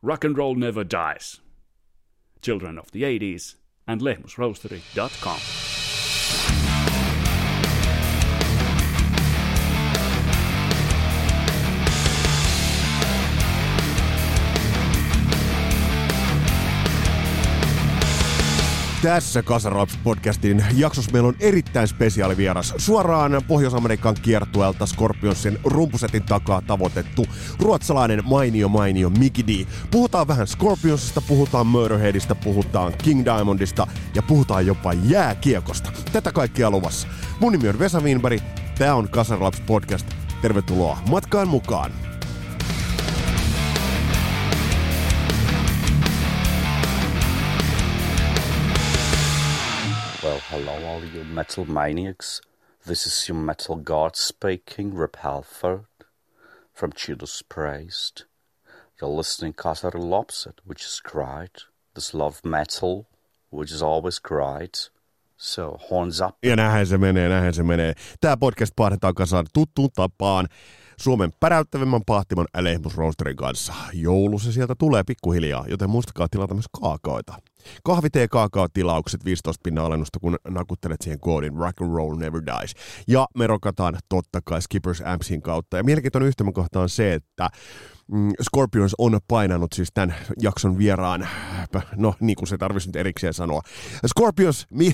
Rock and Roll Never Dies, Children of the 80s, and lehmusroastery.com. Tässä Kasaraps podcastin jaksossa meillä on erittäin spesiaali vieras. Suoraan Pohjois-Amerikan kiertueelta Scorpionsin rumpusetin takaa tavoitettu ruotsalainen mainio mainio Mickey D. Puhutaan vähän Scorpionsista, puhutaan Murderheadista, puhutaan King Diamondista ja puhutaan jopa jääkiekosta. Tätä kaikkea luvassa. Mun nimi on Vesa Wienberg, tää on Kasaraps podcast. Tervetuloa matkaan mukaan. Hello, all you metal maniacs. This is your metal god speaking, Rip Halford, from Judas Priest. You're listening Casa Lopset, which is great. This love metal, which is always great. So, horns up. Ja näinhän se menee, näinhän se menee. Tämä podcast pahdetaan kasaan tuttuun tapaan Suomen päräyttävimmän pahtimon Lehmusroosterin kanssa. Joulu se sieltä tulee pikkuhiljaa, joten muistakaa tilata myös kaakaoita. Kahvi, tee, kaakao, tilaukset 15 pinnan alennusta, kun nakuttelet siihen koodin Rock and Roll Never Dies. Ja me rokataan totta kai Skippers Ampsin kautta. Ja mielenkiintoinen yhtymäkohta on se, että mm, Scorpions on painanut siis tämän jakson vieraan, no niin kuin se tarvitsisi nyt erikseen sanoa. Scorpions, mi,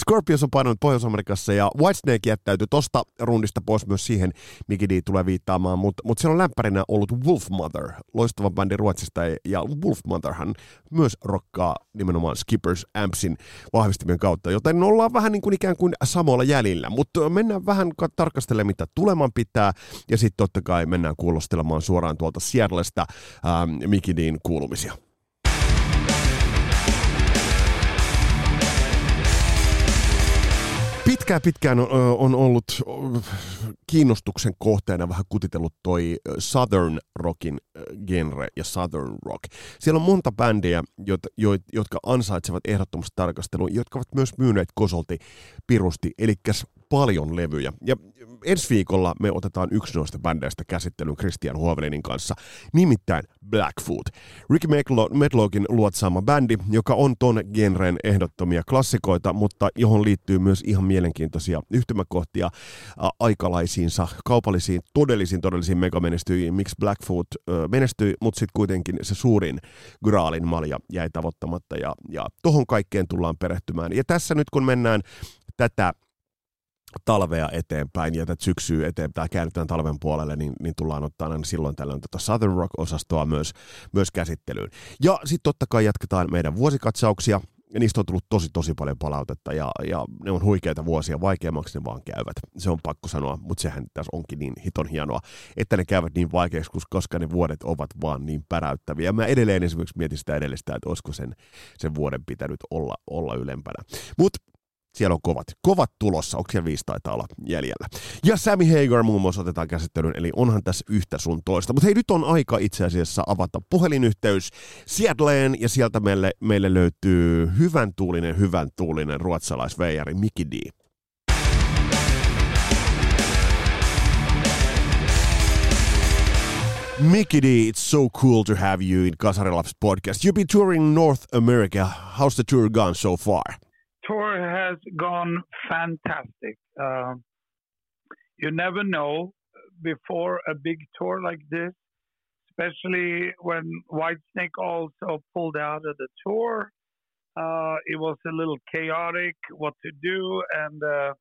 Scorpions on painanut Pohjois-Amerikassa ja Whitesnake jättäytyi tosta rundista pois myös siihen, D tulee viittaamaan, mutta mut siellä on lämpärinä ollut Wolfmother, loistava bändi Ruotsista ja Wolfmotherhan myös rokkaa nimenomaan Skippers Ampsin vahvistimien kautta, joten ollaan vähän niin kuin ikään kuin samalla jäljellä, mutta mennään vähän tarkastelemaan, mitä tuleman pitää, ja sitten totta kai mennään kuulostelemaan suoraan tuolta Seattlesta ähm, Mickey Dean kuulumisia. Pitkään pitkään on ollut kiinnostuksen kohteena vähän kutitellut toi Southern Rockin genre ja Southern Rock. Siellä on monta bändiä, jotka ansaitsevat ehdottomasti tarkastelun, jotka ovat myös myyneet kosolti pirusti, eli paljon levyjä. Ja ensi viikolla me otetaan yksi noista bändeistä käsittelyyn Christian Huovelinin kanssa, nimittäin Blackfoot. Ricky Medlogin luotsaama bändi, joka on ton genren ehdottomia klassikoita, mutta johon liittyy myös ihan mielenkiintoisia yhtymäkohtia ä, aikalaisiinsa, kaupallisiin, todellisiin, todellisiin megamenestyihin, miksi Blackfoot ä, menestyi, mutta sitten kuitenkin se suurin graalin malja jäi tavoittamatta ja, ja tohon kaikkeen tullaan perehtymään. Ja tässä nyt kun mennään tätä talvea eteenpäin ja tätä syksyä eteenpäin, käännytään talven puolelle, niin, niin tullaan ottaa aina silloin tällöin tätä Southern Rock-osastoa myös, myös käsittelyyn. Ja sitten totta kai jatketaan meidän vuosikatsauksia, ja niistä on tullut tosi tosi paljon palautetta ja, ja ne on huikeita vuosia, vaikeammaksi ne vaan käyvät. Se on pakko sanoa, mutta sehän tässä onkin niin hiton hienoa, että ne käyvät niin vaikeaksi, koska ne vuodet ovat vaan niin päräyttäviä. Mä edelleen esimerkiksi mietin sitä edellistä, että olisiko sen, sen vuoden pitänyt olla, olla ylempänä. Mutta siellä on kovat, kovat tulossa, onko siellä viisi taitaa olla jäljellä. Ja Sammy Hagar muun muassa otetaan käsittelyyn, eli onhan tässä yhtä sun toista. Mutta hei, nyt on aika itse asiassa avata puhelinyhteys Seattleen, ja sieltä meille, meille löytyy hyvän tuulinen, hyvän tuulinen ruotsalaisveijari Miki D. Mickey D, it's so cool to have you in Kasarilaps podcast. You've been touring North America. How's the tour gone so far? Tour has gone fantastic. Uh, you never know before a big tour like this, especially when Whitesnake also pulled out of the tour. Uh, it was a little chaotic what to do, and uh,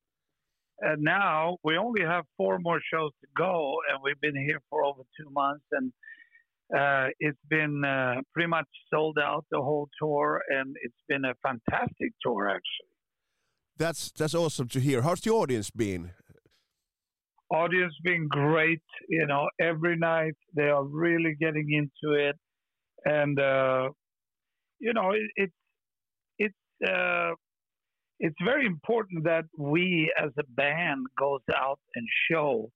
and now we only have four more shows to go, and we've been here for over two months, and uh, it's been uh, pretty much sold out the whole tour, and it's been a fantastic tour actually. That's that's awesome to hear. How's the audience been? Audience been great. You know, every night they are really getting into it, and uh, you know, it, it's it's uh, it's very important that we as a band goes out and show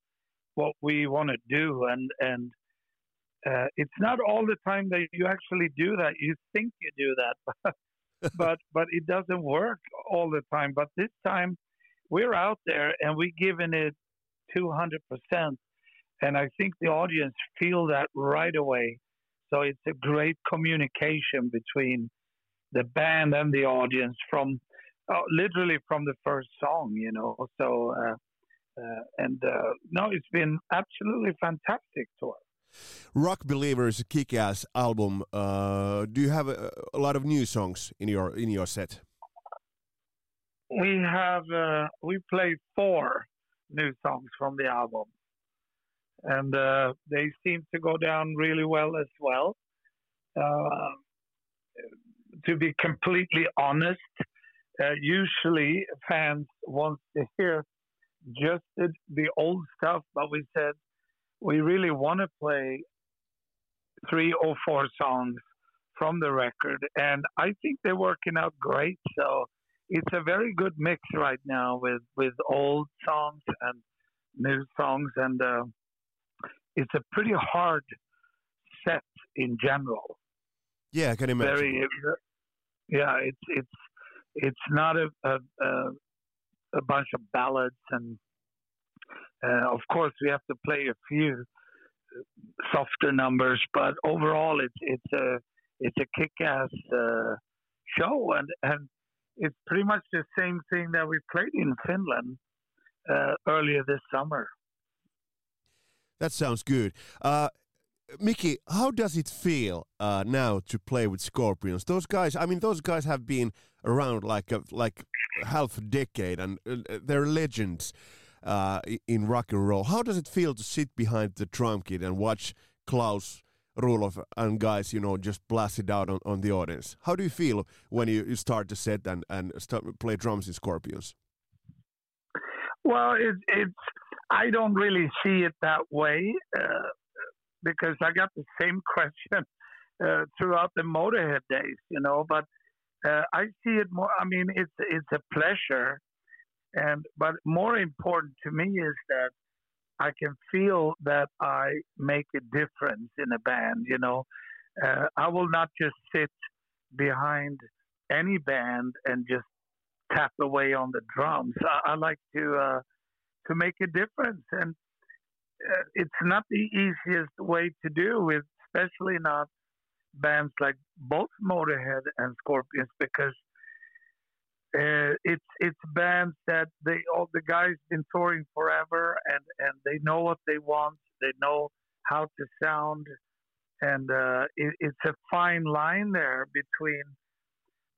what we want to do and and uh, it's not all the time that you actually do that. You think you do that, but but it doesn't work all the time. But this time, we're out there and we're giving it 200 percent, and I think the audience feel that right away. So it's a great communication between the band and the audience from uh, literally from the first song, you know. So, uh, uh, and uh, no, it's been absolutely fantastic tour. Rock Believers kick-ass album. Uh, do you have a, a, lot of new songs in your in your set? We have uh, we play four new songs from the album, and uh, they seem to go down really well as well. Uh, to be completely honest, uh, usually fans want to hear just the old stuff, but we said we really want to play three or four songs from the record, and I think they're working out great. So it's a very good mix right now with with old songs and new songs, and uh, it's a pretty hard set in general. Yeah, I can imagine. Very, yeah, it's it's it's not a a, a bunch of ballads, and uh, of course we have to play a few softer numbers, but overall it's it's a it's a kick-ass uh, show, and and it's pretty much the same thing that we played in Finland uh, earlier this summer. That sounds good. Uh, Mikkey, how does it feel uh, now to play with Scorpions? Those guys, I mean, those guys have been around like a, like half a decade, and uh, they're legends uh, in rock and roll. How does it feel to sit behind the drum kit and watch Klaus, Rudolf, and guys, you know, just blast it out on, on the audience? How do you feel when you, you start to set and and start play drums in Scorpions? Well, it, it's I don't really see it that way. Uh, because I got the same question uh, throughout the Motorhead days, you know. But uh, I see it more. I mean, it's it's a pleasure, and but more important to me is that I can feel that I make a difference in a band. You know, uh, I will not just sit behind any band and just tap away on the drums. I, I like to uh, to make a difference and uh, it's not the easiest way to do with, especially not bands like both Motorhead and Scorpions, because uh, it's it's bands that they all the guys been touring forever and and they know what they want, they know how to sound, and uh, it, it's a fine line there between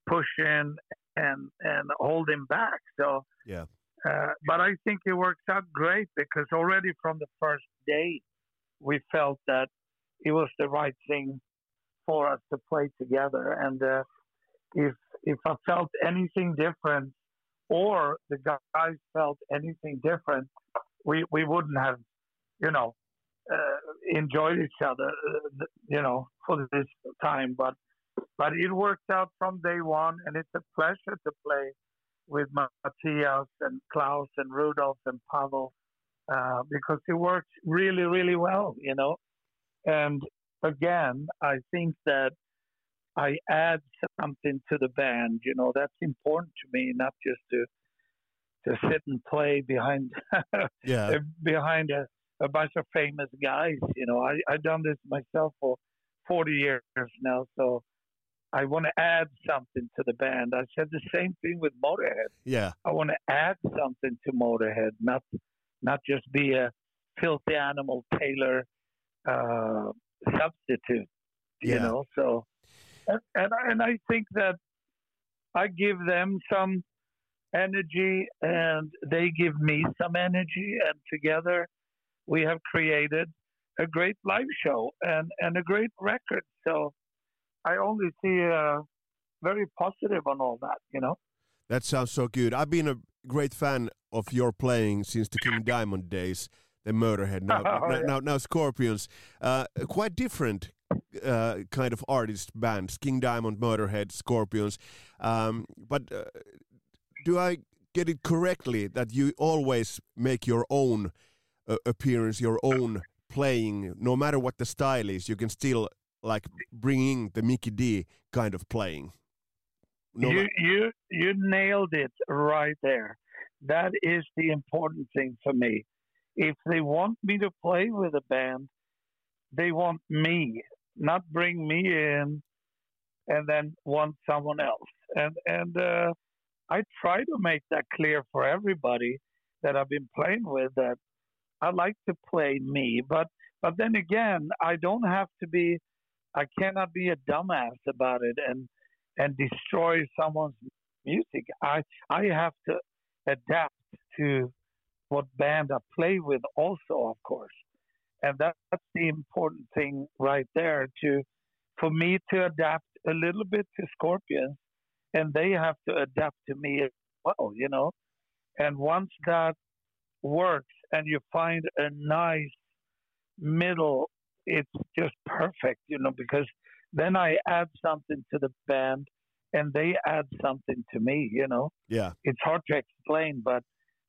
pushing and and holding back. So yeah. Uh, but I think it works out great because already from the first day, we felt that it was the right thing for us to play together. And uh, if if I felt anything different, or the guys felt anything different, we we wouldn't have, you know, uh, enjoyed each other, uh, you know, for this time. But but it worked out from day one, and it's a pleasure to play with Matthias and Klaus and Rudolf and Pavel uh, because it works really, really well, you know. And again, I think that I add something to the band. You know, that's important to me, not just to to sit and play behind yeah. behind a, a bunch of famous guys. You know, I I've done this myself for 40 years now, so I want to add something to the band. I said the same thing with Motorhead. Yeah. I want to add something to Motorhead, not not just be a Philthy animal Taylor uh, substitute. You yeah. know, so and and I, and I think that I give them some energy and they give me some energy, and together we have created a great live show and and a great record. So I only see uh, very positive on all that. You know. That sounds so good. I've been a great fan of your playing since the King Diamond days. The Motorhead now, oh, now, yeah. now, now, Scorpions. Uh, quite different uh, kind of artist bands. King Diamond, Motorhead, Scorpions. Um, but uh, do I get it correctly that you always make your own uh, appearance, your own playing, no matter what the style is, you can still like bringing the Mikkey Dee kind of playing. No you you you nailed it right there. That is the important thing for me. If they want me to play with a band, they want me, not bring me in and then want someone else. And and uh, I try to make that clear for everybody that I've been playing with that I like to play me, but but then again, I don't have to be. I cannot be a dumbass about it and and destroy someone's music. I I have to adapt to what band I play with, also, of course, and that, that's the important thing right there. To for me to adapt a little bit to Scorpions, and they have to adapt to me as well. You know, and once that works and you find a nice middle, it's just perfect, you know, because then I add something to the band and they add something to me, you know. Yeah. It's hard to explain, but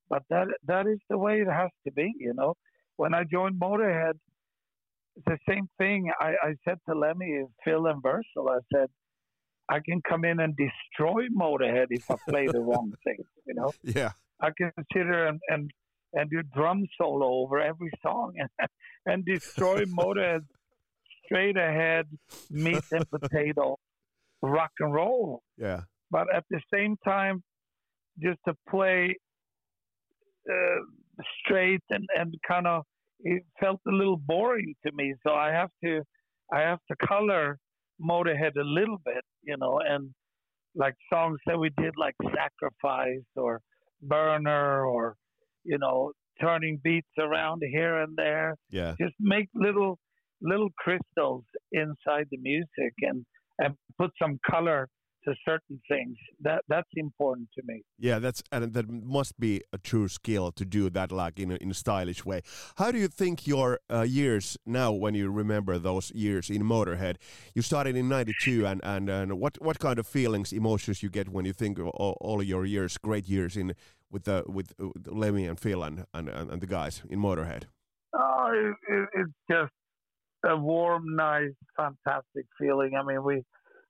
but that that is the way it has to be, you know. When I joined Motorhead, it's the same thing. I, I said to Lemmy, Phil and Würzel, I said, I can come in and destroy Motorhead if I play the wrong thing, you know. Yeah. I can sit consider and, and and do drum solo over every song and, and destroy Motorhead straight ahead meat and potato rock and roll. Yeah. But at the same time, just to play uh, straight and, and kind of it felt a little boring to me. So I have to I have to color Motorhead a little bit, you know, and like songs that we did like Sacrifice or Burner or you know, turning beats around here and there. Yeah. Just make little little crystals inside the music and and put some color to certain things. That that's important to me. Yeah, that's and that must be a true skill to do that, like in a, in a stylish way. How do you think your uh, years now, when you remember those years in Motorhead? You started in '92, and, and and what what kind of feelings, emotions you get when you think of all, all your years, great years in with the with, with Lemmy and Phil and, and and the guys in Motorhead? Oh, it, it, it's just a warm, nice, fantastic feeling. I mean, we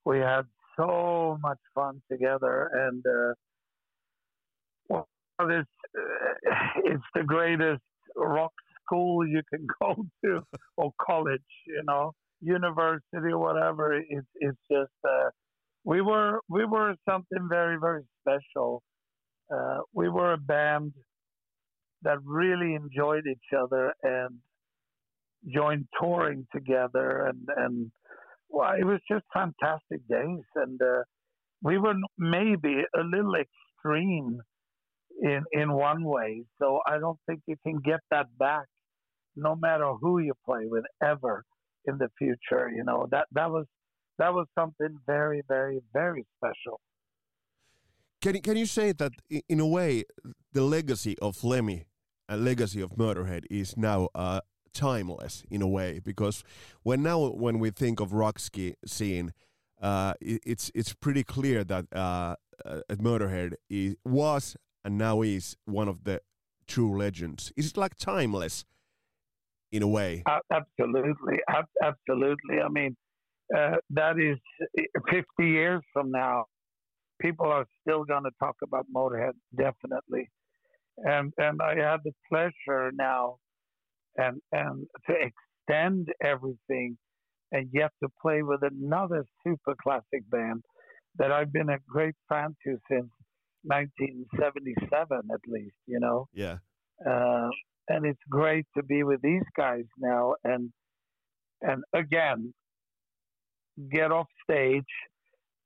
we had so much fun together, and uh, well, this uh, it's the greatest rock school you can go to or college, you know, university or whatever. It's it's just uh, we were we were something very very special. Uh, we were a band that really enjoyed each other and joined touring together and and well, it was just fantastic days, and uh, we were maybe a little extreme in in one way. So I don't think you can get that back, no matter who you play with ever in the future. You know that that was that was something very, very, very special. Can you, can you say that in a way the legacy of Lemmy and legacy of Motorhead is now uh, timeless in a way because when now when we think of rock ski scene, uh, it, it's it's pretty clear that uh, uh, Motorhead is, was and now is one of the true legends. Is it like timeless in a way? absolutely, absolutely. I mean, uh, that is fifty years from now. People are still going to talk about Motorhead, definitely. And and I had the pleasure now and and to extend everything and yet to play with another super classic band that I've been a great fan to since 1977 at least, you know. Yeah. Uh, and it's great to be with these guys now and and again get off stage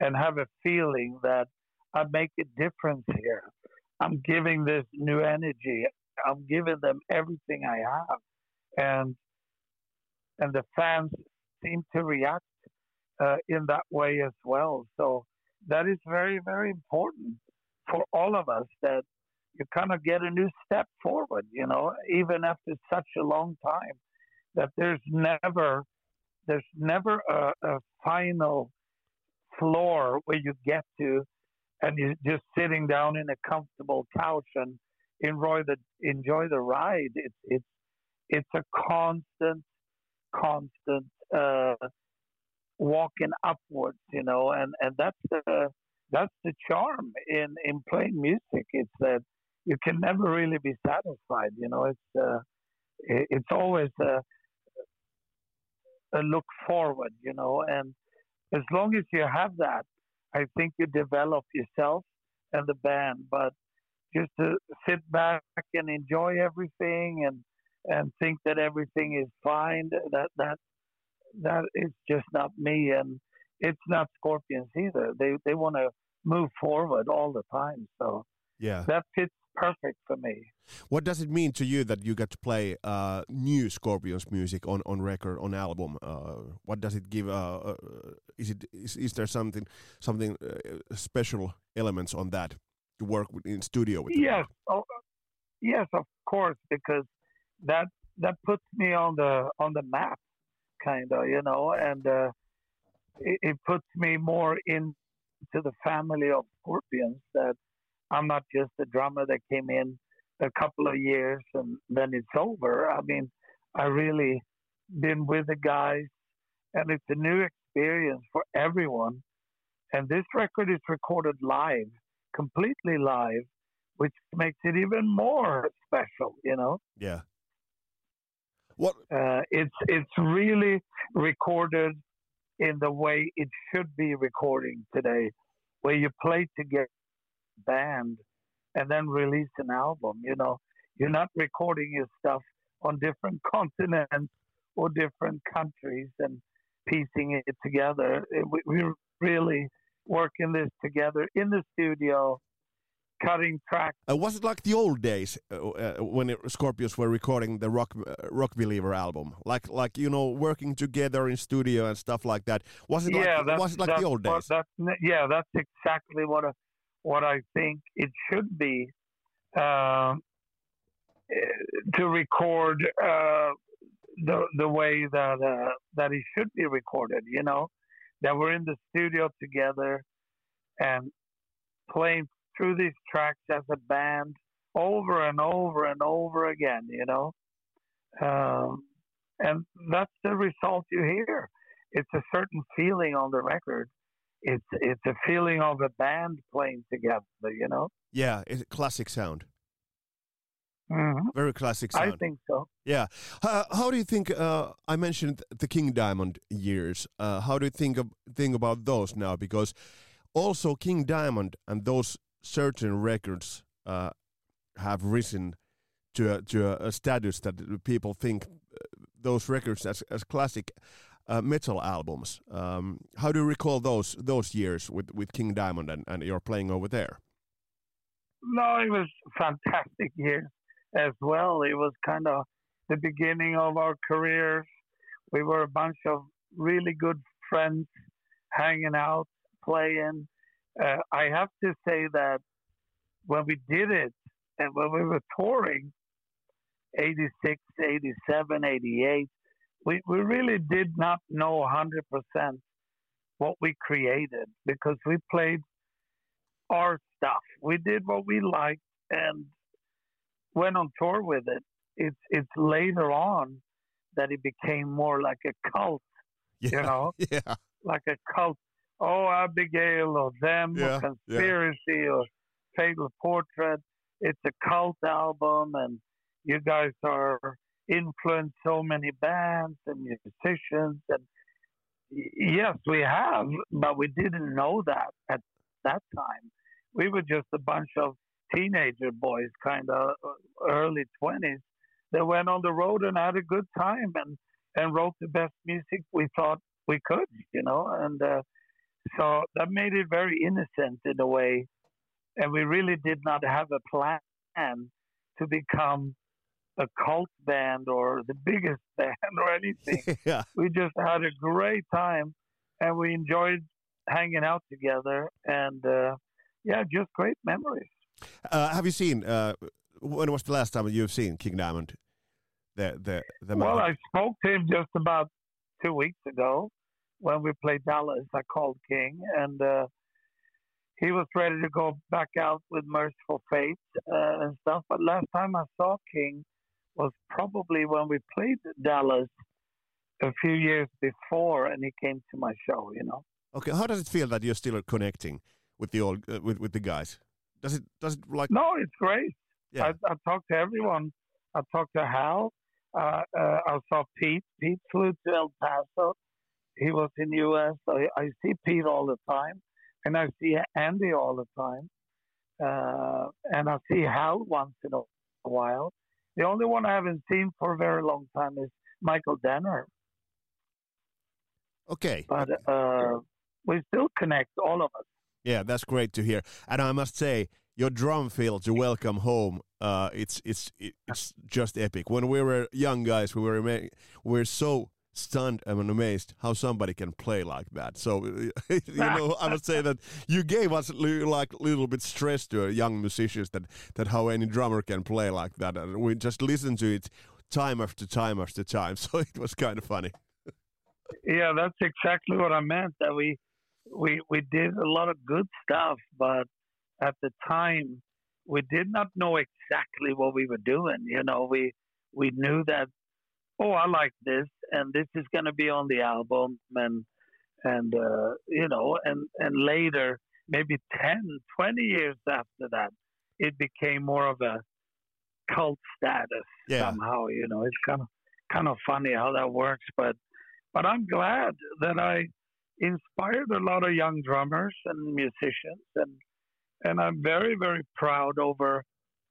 and have a feeling that I make a difference here. I'm giving this new energy. I'm giving them everything I have and and the fans seem to react uh, in that way as well. So that is very very important for all of us that you kind of get a new step forward. You know, even after such a long time, that there's never there's never a, a final floor where you get to and you're just sitting down in a comfortable couch and enjoy the enjoy the ride. It's it's it's a constant, constant uh, walking upwards, you know, and and that's the that's the charm in in playing music. It's that you can never really be satisfied, you know. It's uh, it's always a a look forward, you know. And as long as you have that, I think you develop yourself and the band. But just to sit back and enjoy everything and and think that everything is fine, that that that is just not me, and it's not Scorpions either. They they want to move forward all the time, so Yeah. that fits perfect for me. What does it mean to you that you get to play uh, new Scorpions music on, on record on album? Uh, what does it give? Uh, uh, is it is, is there something something uh, special elements on that to work with in studio with? Yes, oh, yes, of course, because that that puts me on the on the map, kind of, you know, and uh, it, it puts me more into the family of Scorpions. That I'm not just a drummer that came in a couple of years and then it's over. I mean, I really been with the guys, and it's a new experience for everyone. And this record is recorded live, completely live which makes it even more special. You know, Yeah. What? uh, it's it's really recorded in the way it should be recording today, where you play together, band, and then release an album. You know, you're not recording your stuff on different continents or different countries and piecing it together. It, we, we're really working this together in the studio, cutting tracks. Uh, was it like the old days uh, uh, when it, Scorpions were recording the Rock uh, Rock Believer album? Like like you know working together in studio and stuff like that. Was it yeah, like was it like the old days? That's, yeah, that's exactly what I, what I think it should be eh, to record uh, the the way that uh, that it should be recorded. You know, that we're in the studio together and playing through these tracks as a band over and over and over again. You know, um, and that's the result you hear it's a certain feeling on the record. It's it's a feeling of a band playing together, you know. Yeah, it's a classic sound. hmm Very classic sound. I think so. Yeah. Uh, how do you think? Uh, I mentioned the King Diamond years. Uh, how do you think of, think about those now? Because also King Diamond and those certain records uh, have risen to a, to a, a status that people think uh, those records as as classic uh, metal albums. Um, how do you recall those those years with, with King Diamond and, and you're playing over there? No, it was fantastic years as well. It was kind of the beginning of our careers. We were a bunch of really good friends hanging out, playing. Uh, I have to say that when we did it and when we were touring, 86, 87, 88, we, we really did not know 100% what we created because we played our stuff. We did what we liked and went on tour with it. It's it's later on that it became more like a cult, Yeah. you know, Yeah. like a cult. Oh, Abigail or them Yeah, or yeah. conspiracy or fatal portrait. It's a cult album, and you guys are influenced so many bands and musicians, and yes, we have, but we didn't know that at that time. We were just a bunch of teenager boys, kind of early twenties, that went on the road and had a good time and and wrote the best music we thought we could, you know, and uh, so that made it very innocent in a way, and we really did not have a plan to become a cult band or the biggest band or anything yeah. we just had a great time and we enjoyed hanging out together and uh, yeah just great memories Uh, have you seen? Uh, when was the last time you've seen King Diamond? The the the well i spoke to him just about two weeks ago when we played dallas i called king and uh, he was ready to go back out with Mercyful Fate uh, and stuff but last time i saw king was probably when we played dallas a few years before and he came to my show you know Okay, how does it feel that you're still connecting with the old uh, with with the guys? Does it does it like No, it's great. Yeah. I, I talk to everyone. I talk to Hal. Uh, uh, I saw Pete. Pete flew to El Paso. He was in the U.S. So I see Pete all the time, and I see Andy all the time, uh, and I see Hal once in a while. The only one I haven't seen for a very long time is Michael Denner. Okay. But uh, we still connect, all of us. Yeah, that's great to hear. And I must say, your drum fill to welcome home, uh, it's it's it's just epic. When we were young guys, we were we were so stunned and amazed how somebody can play like that. So you know, I would say that you gave us like a little bit stress to young musicians that that how any drummer can play like that, and we just listened to it time after time after time. So it was kind of funny. Yeah, that's exactly what I meant. That we we we did a lot of good stuff, but at the time we did not know exactly what we were doing. You know, we we knew that oh, I like this, and this is going to be on the album, and and uh, you know, and and later, maybe 10, 20 years after that, it became more of a cult status yeah. somehow. You know, it's kind of kind of funny how that works, but but I'm glad that I inspired a lot of young drummers and musicians, and and I'm very very proud over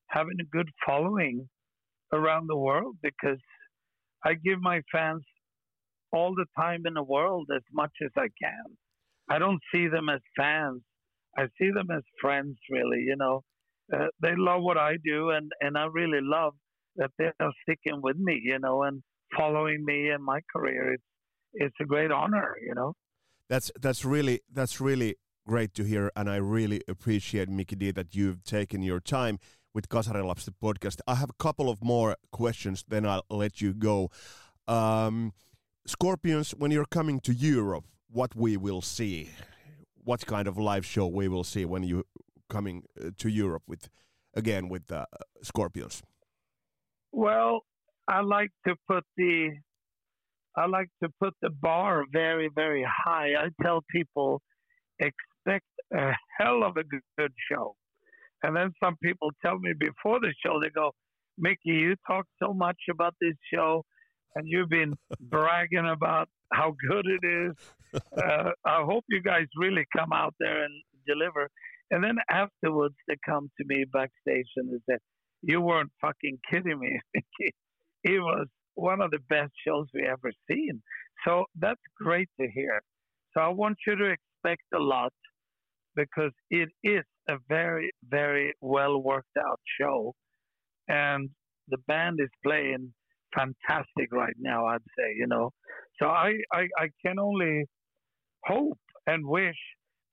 having a good following around the world because I give my fans all the time in the world as much as I can. I don't see them as fans. I see them as friends, really. You know, uh, they love what I do, and and I really love that they're sticking with me. You know, and following me in my career. It's it's a great honor. You know. That's that's really that's really great to hear, and I really appreciate Mikkey Dee that you've taken your time with Kasarilapsi podcast. I have a couple of more questions, then I'll let you go. Um, Scorpions, when you're coming to Europe, what we will see, what kind of live show we will see when you coming uh, to Europe with again with uh, Scorpions? Well, I like to put the I like to put the bar very very high. I tell people expect a hell of a good show. And then some people tell me before the show, they go, Mikkey, you talk so much about this show and you've been bragging about how good it is. Uh, I hope you guys really come out there and deliver. And then afterwards, they come to me backstage and they say, You weren't fucking kidding me, Mikkey. It was one of the best shows we ever seen. So that's great to hear. So I want you to expect a lot because it is a very, very well worked out show. And the band is playing fantastic right now, I'd say, you know. So I, I, I can only hope and wish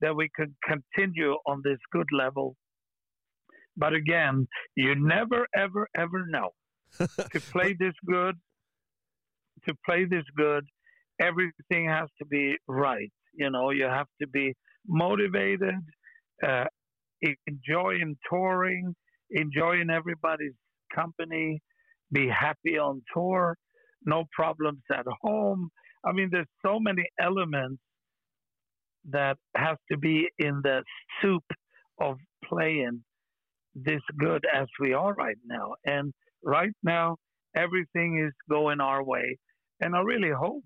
that we could continue on this good level. But again, you never, ever, ever know. to play this good, to play this good, everything has to be right. You know, you have to be motivated, uh, enjoying touring, enjoying everybody's company, be happy on tour, no problems at home. I mean, there's so many elements that have to be in the soup of playing this good as we are right now. And right now, everything is going our way. And I really hope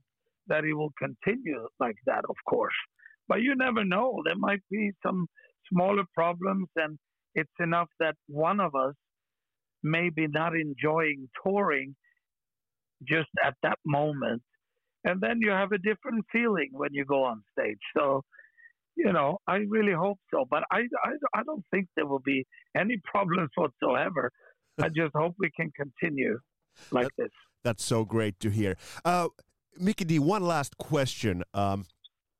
that it will continue like that, of course. But you never know. There might be some smaller problems, and it's enough that one of us may be not enjoying touring just at that moment. And then you have a different feeling when you go on stage. So, you know, I really hope so. But I, I, I don't think there will be any problems whatsoever. I just hope we can continue like that, this. That's so great to hear. Uh, Mikkey Dee, one last question. Um,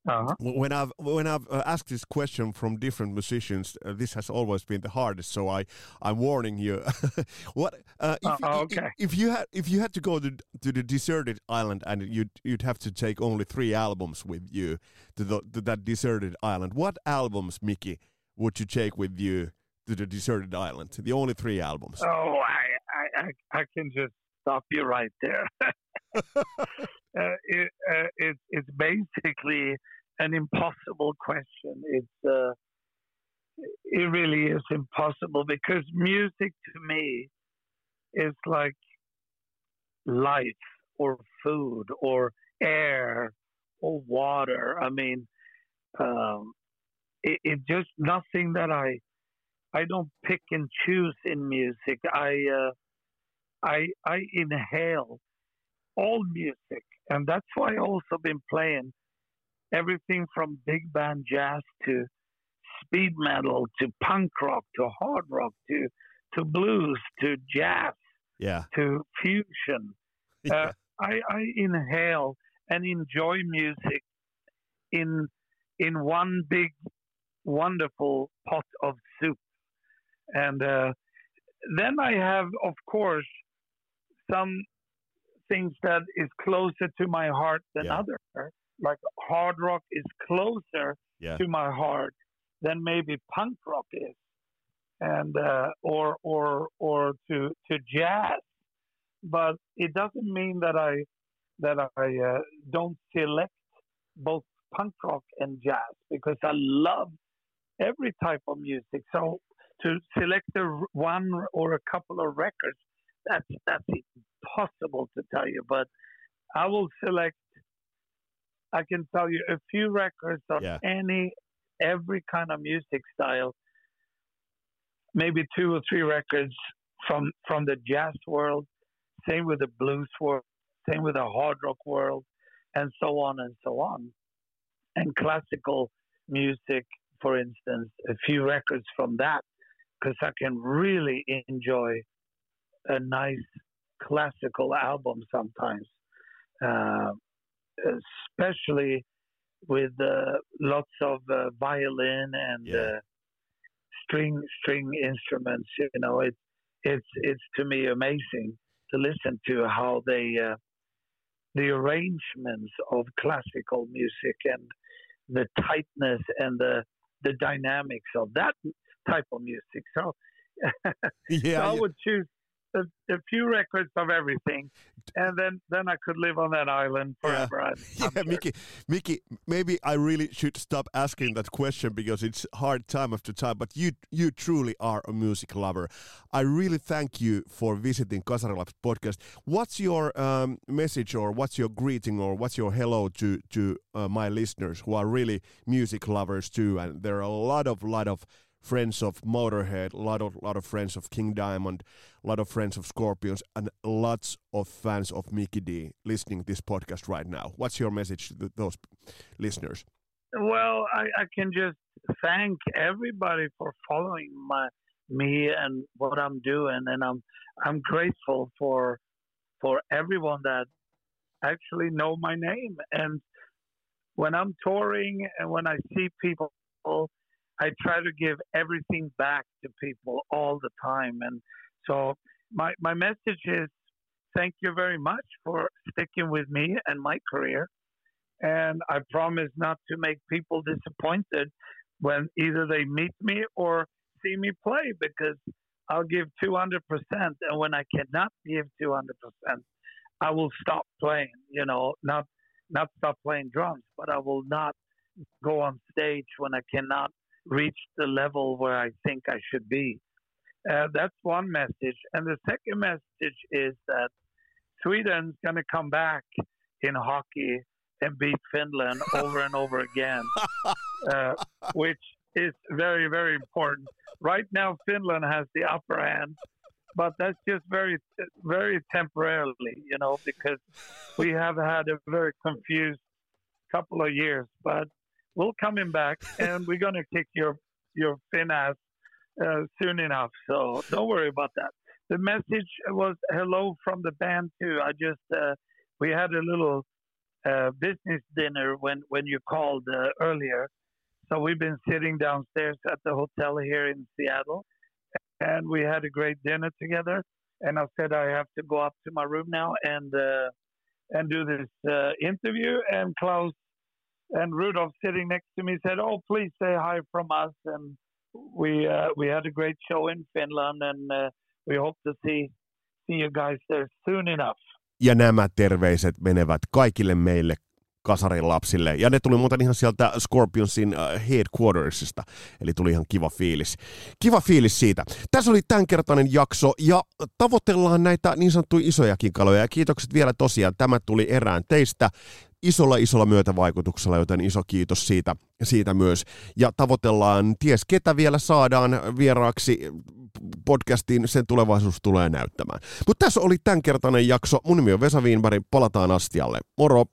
uh-huh. When I've when I've uh, asked this question from different musicians, uh, this has always been the hardest. So I I'm warning you. what uh, if, uh, okay. if, if you had if you had to go to to the deserted island and you'd you'd have to take only three albums with you to, the, to that deserted island, what albums, Mikkey, would you take with you to the deserted island? The only three albums. Oh, I I I can just stop you right there. Uh, it, uh, it, it's basically an impossible question. It's uh, it really is impossible because music to me is like life or food or air or water. I mean, um, it, it just nothing that I I don't pick and choose in music. I uh, I I inhale all music, and that's why I also been playing everything from big band jazz to speed metal to punk rock to hard rock to to blues to jazz Yeah. to fusion. Uh, I, I inhale and enjoy music in in one big wonderful pot of soup, and uh, then I have, of course, some things that is closer to my heart than Yeah. other. Like hard rock is closer Yeah. to my heart than maybe punk rock is, and uh, or or or to to jazz. But it doesn't mean that I that I uh, don't select both punk rock and jazz because I love every type of music. So to select a, one or a couple of records, that's that's impossible to tell you. But I will select. I can tell you a few records of Yeah. any every kind of music style. Maybe two or three records from from the jazz world. Same with the blues world. Same with the hard rock world, and so on and so on. And classical music, for instance, a few records from that, because I can really enjoy a nice classical album sometimes, uh, especially with uh, lots of uh, violin and Yeah. uh, string string instruments. You know, it's it's it's to me amazing to listen to how they uh, the arrangements of classical music and the tightness and the the dynamics of that type of music. So, Yeah. so I would choose a, a few records of everything, and then then I could live on that island Yeah. forever. I'm- I'm yeah, sure. Mikkey, Mikkey, maybe I really should stop asking that question because it's hard time after time. But you, you truly are a music lover. I really thank you for visiting Kasarilabs podcast. What's your um, message, or what's your greeting, or what's your hello to to uh, my listeners who are really music lovers too? And there are a lot of lot of friends of Motorhead, a lot of lot of friends of King Diamond, a lot of friends of Scorpions, and lots of fans of Mikkey Dee listening this podcast right now. What's your message to those listeners? Well, I, I can just thank everybody for following my me and what I'm doing, and I'm I'm grateful for for everyone that actually know my name. And when I'm touring and when I see people, I try to give everything back to people all the time. And so my my message is thank you very much for sticking with me and my career and I promise not to make people disappointed when either they meet me or see me play because I'll give 200%. And when I cannot give 200%, I will stop playing, you know, not, not stop playing drums, but I will not go on stage when I cannot reach the level where I think I should be. Uh, that's one message. And the second message is that Sweden's going to come back in hockey and beat Finland over and over again, uh, which is very, very important. Right now, Finland has the upper hand, but that's just very, very temporarily, you know, because we have had a very confused couple of years. But we're coming back, and we're going to kick your your Finn ass uh, soon enough. So don't worry about that. The message was hello from the band too. I just uh, we had a little uh, business dinner when when you called uh, earlier. So we've been sitting downstairs at the hotel here in Seattle, and we had a great dinner together. And I said I have to go up to my room now and uh, and do this uh, interview. And Klaus and Rudolph sitting next to me said, "Oh, please say hi from us." And we uh, we had a great show in Finland, and uh, we hope to see see you guys there soon enough. Ja nämä terveiset menevät kaikille meille kasarin lapsille. Ja ne tuli muuten ihan sieltä Scorpionsin äh, headquartersista, eli tuli ihan kiva fiilis. Kiva fiilis siitä. Tässä oli tämänkertainen jakso, ja tavoitellaan näitä niin sanottuja isojakin kaloja. Ja kiitokset vielä tosiaan, tämä tuli erään teistä isolla isolla myötävaikutuksella, joten iso kiitos siitä, siitä myös. Ja tavoitellaan, ties ketä vielä saadaan vieraaksi podcastiin, sen tulevaisuus tulee näyttämään. Mutta tässä oli tämänkertainen jakso. Mun nimi on Vesa Wienberg, palataan astialle. Moro!